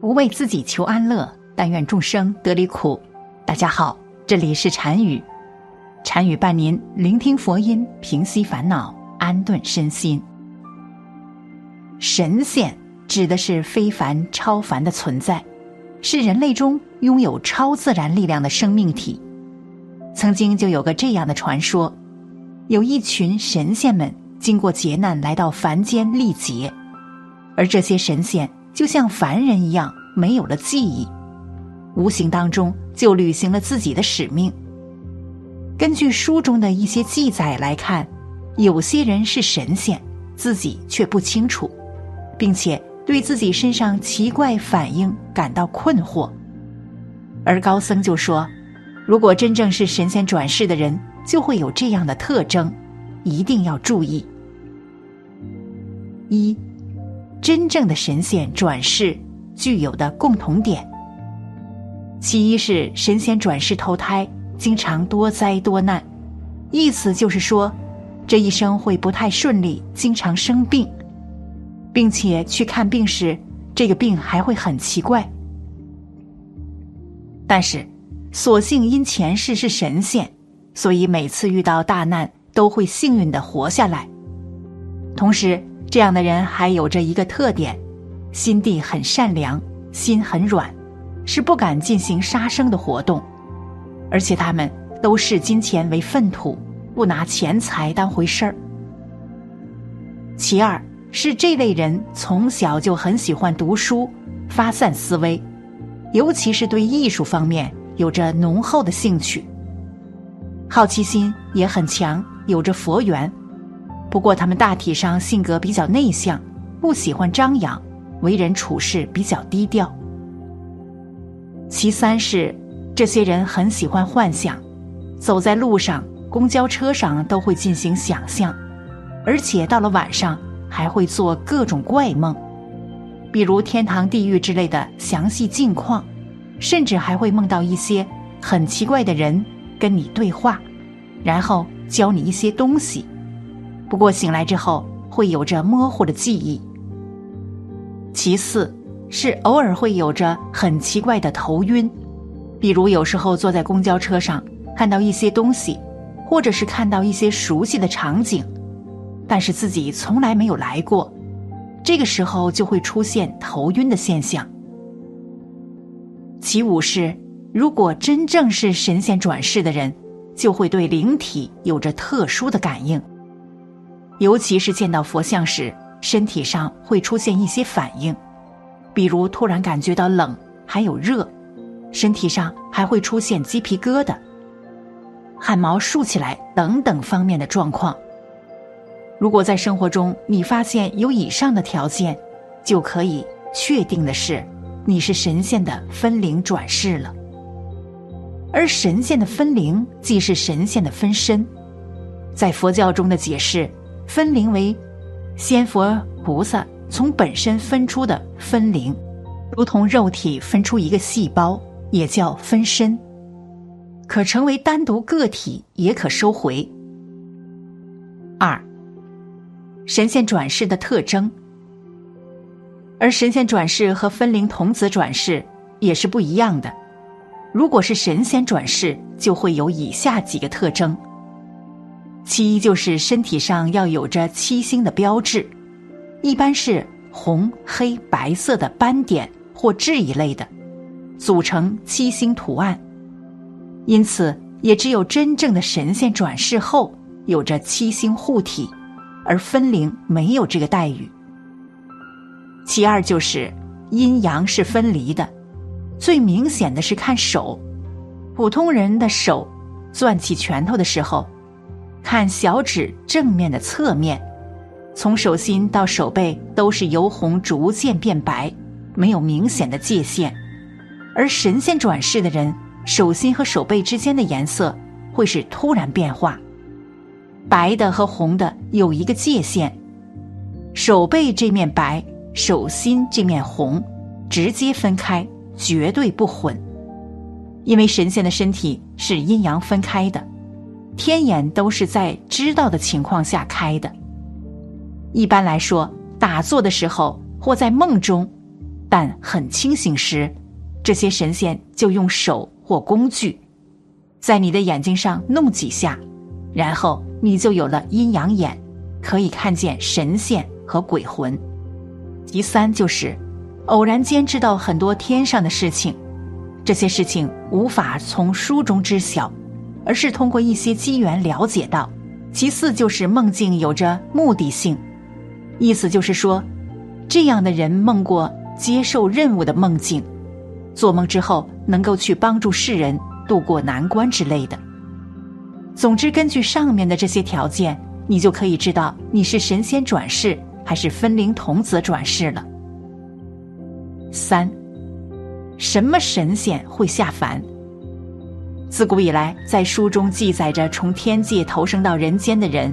不为自己求安乐，但愿众生得离苦。大家好，这里是禅语，禅语伴您聆听佛音，平息烦恼，安顿身心。神仙指的是非凡超凡的存在，是人类中拥有超自然力量的生命体。曾经就有个这样的传说：有一群神仙们经过劫难来到凡间历劫，而这些神仙。就像凡人一样，没有了记忆，无形当中就履行了自己的使命。根据书中的一些记载来看，有些人是神仙，自己却不清楚，并且对自己身上奇怪反应感到困惑。而高僧就说，如果真正是神仙转世的人，就会有这样的特征，一定要注意。一。真正的神仙转世具有的共同点，其一是神仙转世投胎经常多灾多难，意思就是说，这一生会不太顺利，经常生病，并且去看病时，这个病还会很奇怪。但是，所幸因前世是神仙，所以每次遇到大难都会幸运的活下来，同时。这样的人还有着一个特点，心地很善良，心很软，是不敢进行杀生的活动，而且他们都视金钱为粪土，不拿钱财当回事儿。其二是这类人从小就很喜欢读书，发散思维，尤其是对艺术方面有着浓厚的兴趣，好奇心也很强，有着佛缘。不过，他们大体上性格比较内向，不喜欢张扬，为人处事比较低调。其三是，这些人很喜欢幻想，走在路上、公交车上都会进行想象，而且到了晚上还会做各种怪梦，比如天堂、地狱之类的详细境况，甚至还会梦到一些很奇怪的人跟你对话，然后教你一些东西。不过醒来之后会有着模糊的记忆。其次，是偶尔会有着很奇怪的头晕，比如有时候坐在公交车上看到一些东西，或者是看到一些熟悉的场景，但是自己从来没有来过，这个时候就会出现头晕的现象。其五是，如果真正是神仙转世的人，就会对灵体有着特殊的感应。尤其是见到佛像时，身体上会出现一些反应，比如突然感觉到冷，还有热，身体上还会出现鸡皮疙瘩、汗毛竖起来等等方面的状况。如果在生活中你发现有以上的条件，就可以确定的是，你是神仙的分灵转世了。而神仙的分灵既是神仙的分身，在佛教中的解释。分灵为仙佛菩萨从本身分出的分灵，如同肉体分出一个细胞，也叫分身，可成为单独个体，也可收回。二，神仙转世的特征，而神仙转世和分灵童子转世也是不一样的。如果是神仙转世，就会有以下几个特征。其一就是身体上要有着七星的标志，一般是红、黑、白色的斑点或痣一类的，组成七星图案。因此，也只有真正的神仙转世后有着七星护体，而分灵没有这个待遇。其二就是阴阳是分离的，最明显的是看手，普通人的手攥起拳头的时候。看小指正面的侧面，从手心到手背都是由红逐渐变白，没有明显的界限。而神仙转世的人，手心和手背之间的颜色会是突然变化，白的和红的有一个界限，手背这面白，手心这面红，直接分开，绝对不混。因为神仙的身体是阴阳分开的。天眼都是在知道的情况下开的。一般来说，打坐的时候或在梦中，但很清醒时，这些神仙就用手或工具，在你的眼睛上弄几下，然后你就有了阴阳眼，可以看见神仙和鬼魂。第三就是，偶然间知道很多天上的事情，这些事情无法从书中知晓，而是通过一些机缘了解到。其次就是梦境有着目的性，意思就是说，这样的人梦过接受任务的梦境，做梦之后能够去帮助世人渡过难关之类的。总之，根据上面的这些条件，你就可以知道你是神仙转世。还是分灵童子转世了。三，什么神仙会下凡？自古以来，在书中记载着从天界投生到人间的人，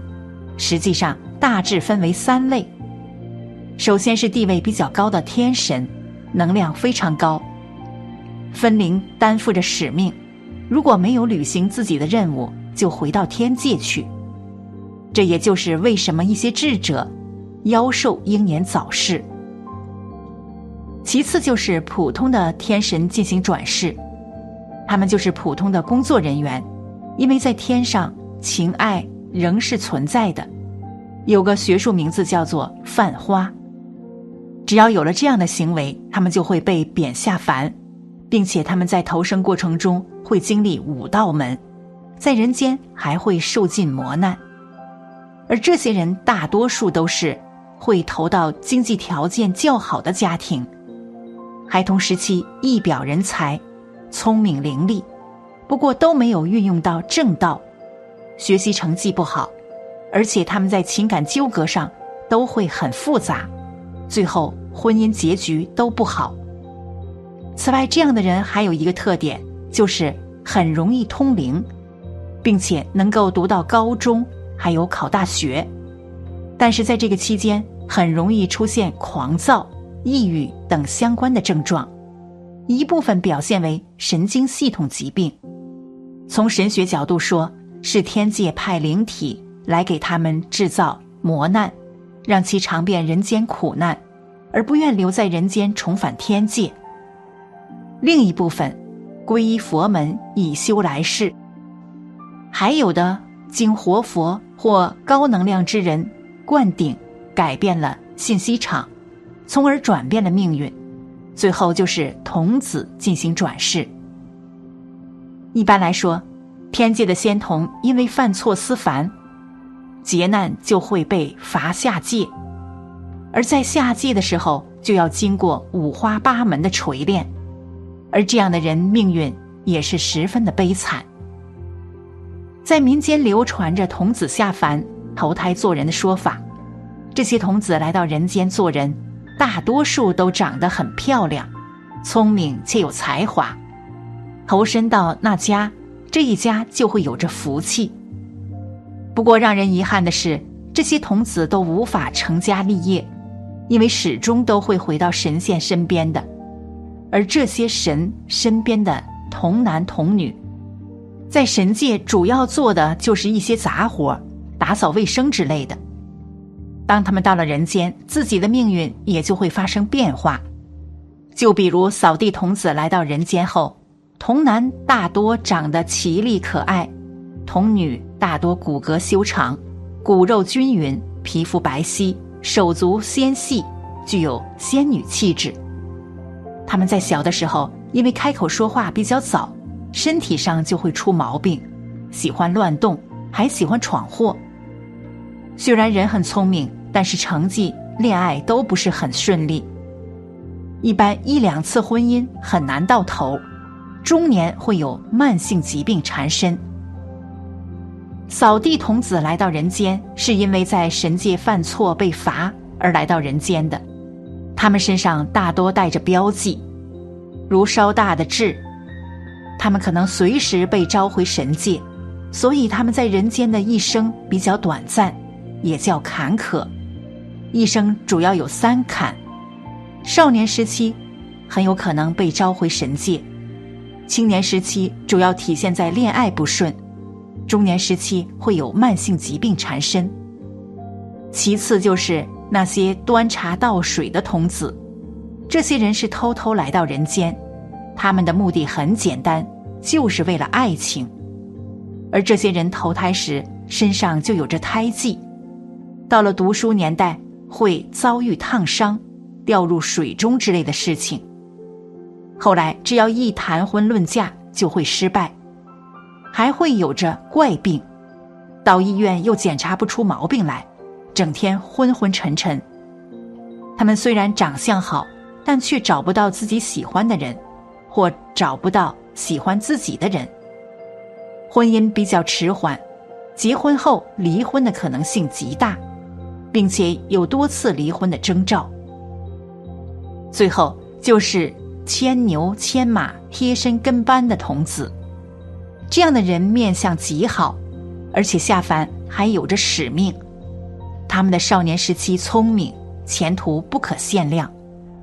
实际上大致分为三类。首先是地位比较高的天神，能量非常高，分灵担负着使命，如果没有履行自己的任务，就回到天界去。这也就是为什么一些智者。妖兽英年早逝。其次就是普通的天神进行转世，他们就是普通的工作人员，因为在天上情爱仍是存在的，有个学术名字叫做泛花。只要有了这样的行为，他们就会被贬下凡，并且他们在投生过程中会经历五道门，在人间还会受尽磨难，而这些人大多数都是。会投到经济条件较好的家庭，孩童时期一表人才，聪明伶俐，不过都没有运用到正道，学习成绩不好，而且他们在情感纠葛上都会很复杂，最后婚姻结局都不好。此外，这样的人还有一个特点，就是很容易通灵，并且能够读到高中，还有考大学。但是在这个期间，很容易出现狂躁、抑郁等相关的症状，一部分表现为神经系统疾病。从神学角度说，是天界派灵体来给他们制造磨难，让其尝遍人间苦难，而不愿留在人间重返天界。另一部分，皈依佛门以修来世，还有的经活佛或高能量之人。灌顶，改变了信息场，从而转变了命运。最后就是童子进行转世。一般来说，天界的仙童因为犯错思凡，劫难就会被罚下界，而在下界的时候就要经过五花八门的锤炼，而这样的人命运也是十分的悲惨。在民间流传着童子下凡。投胎做人的说法，这些童子来到人间做人，大多数都长得很漂亮，聪明且有才华。投身到那家，这一家就会有着福气。不过让人遗憾的是，这些童子都无法成家立业，因为始终都会回到神仙身边的，而这些神身边的童男童女，在神界主要做的就是一些杂活。打扫卫生之类的。当他们到了人间，自己的命运也就会发生变化。就比如扫地童子来到人间后，童男大多长得奇丽可爱，童女大多骨骼修长，骨肉均匀，皮肤白皙，手足纤细，具有仙女气质。他们在小的时候，因为开口说话比较早，身体上就会出毛病，喜欢乱动，还喜欢闯祸。虽然人很聪明，但是成绩、恋爱都不是很顺利。一般一两次婚姻很难到头，中年会有慢性疾病缠身。扫地童子来到人间，是因为在神界犯错被罚而来到人间的。他们身上大多带着标记，如稍大的痣。他们可能随时被召回神界，所以他们在人间的一生比较短暂。也叫坎坷，一生主要有三坎：少年时期很有可能被召回神界；青年时期主要体现在恋爱不顺；中年时期会有慢性疾病缠身。其次就是那些端茶倒水的童子，这些人是偷偷来到人间，他们的目的很简单，就是为了爱情。而这些人投胎时身上就有着胎记，到了读书年代会遭遇烫伤、掉入水中之类的事情。后来只要一谈婚论嫁就会失败，还会有着怪病，到医院又检查不出毛病来，整天昏昏沉沉。他们虽然长相好，但却找不到自己喜欢的人，或找不到喜欢自己的人。婚姻比较迟缓，结婚后离婚的可能性极大，并且有多次离婚的征兆。最后就是牵牛牵马、贴身跟班的童子，这样的人面相极好，而且下凡还有着使命。他们的少年时期聪明。前途不可限量，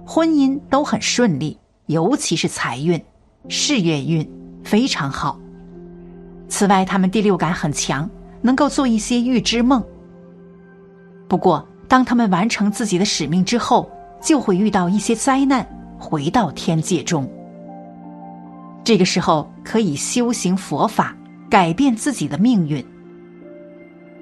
婚姻都很顺利，尤其是财运、事业运非常好。此外，他们第六感很强，能够做一些预知梦。不过，当他们完成自己的使命之后，就会遇到一些灾难，回到天界中。这个时候可以修行佛法，改变自己的命运。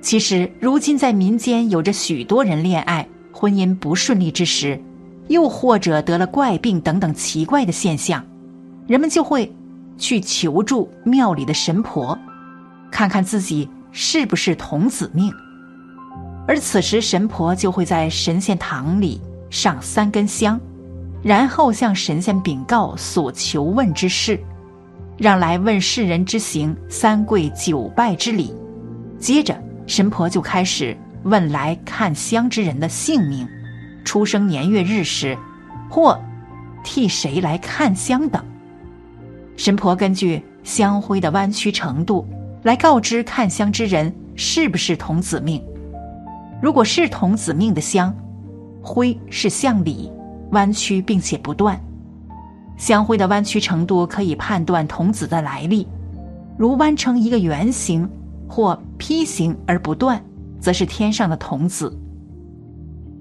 其实，如今在民间有着许多人恋爱。婚姻不顺利之时，又或者得了怪病等等奇怪的现象，人们就会去求助庙里的神婆，看看自己是不是童子命。而此时，神婆就会在神仙堂里上三根香，然后向神仙禀告所求问之事，让来问世人之行三跪九拜之礼。接着，神婆就开始。问来看香之人的姓名、出生年月日时，或替谁来看香等。神婆根据香灰的弯曲程度来告知看香之人是不是童子命。如果是童子命的香，灰是向里弯曲并且不断，香灰的弯曲程度可以判断童子的来历。如弯成一个圆形或梯形而不断。则是天上的童子，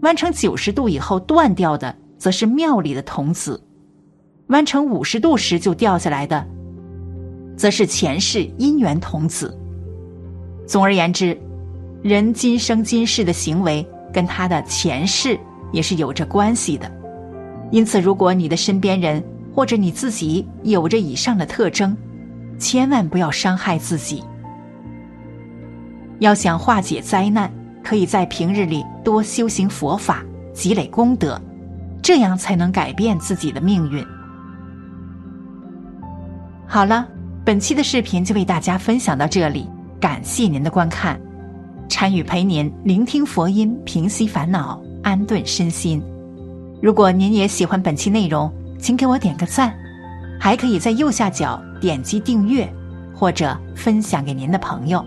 弯成九十度以后断掉的，则是庙里的童子；弯成五十度时就掉下来的，则是前世姻缘童子。总而言之，人今生今世的行为跟他的前世也是有着关系的。因此，如果你的身边人或者你自己有着以上的特征，千万不要伤害自己。要想化解灾难，可以在平日里多修行佛法，积累功德，这样才能改变自己的命运。好了，本期的视频就为大家分享到这里，感谢您的观看。参与陪您聆听佛音，平息烦恼，安顿身心。如果您也喜欢本期内容，请给我点个赞，还可以在右下角点击订阅，或者分享给您的朋友。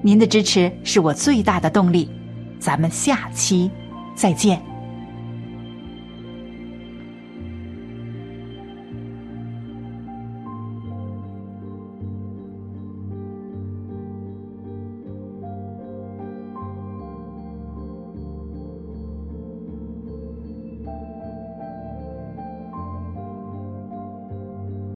您的支持是我最大的动力，咱们下期再见。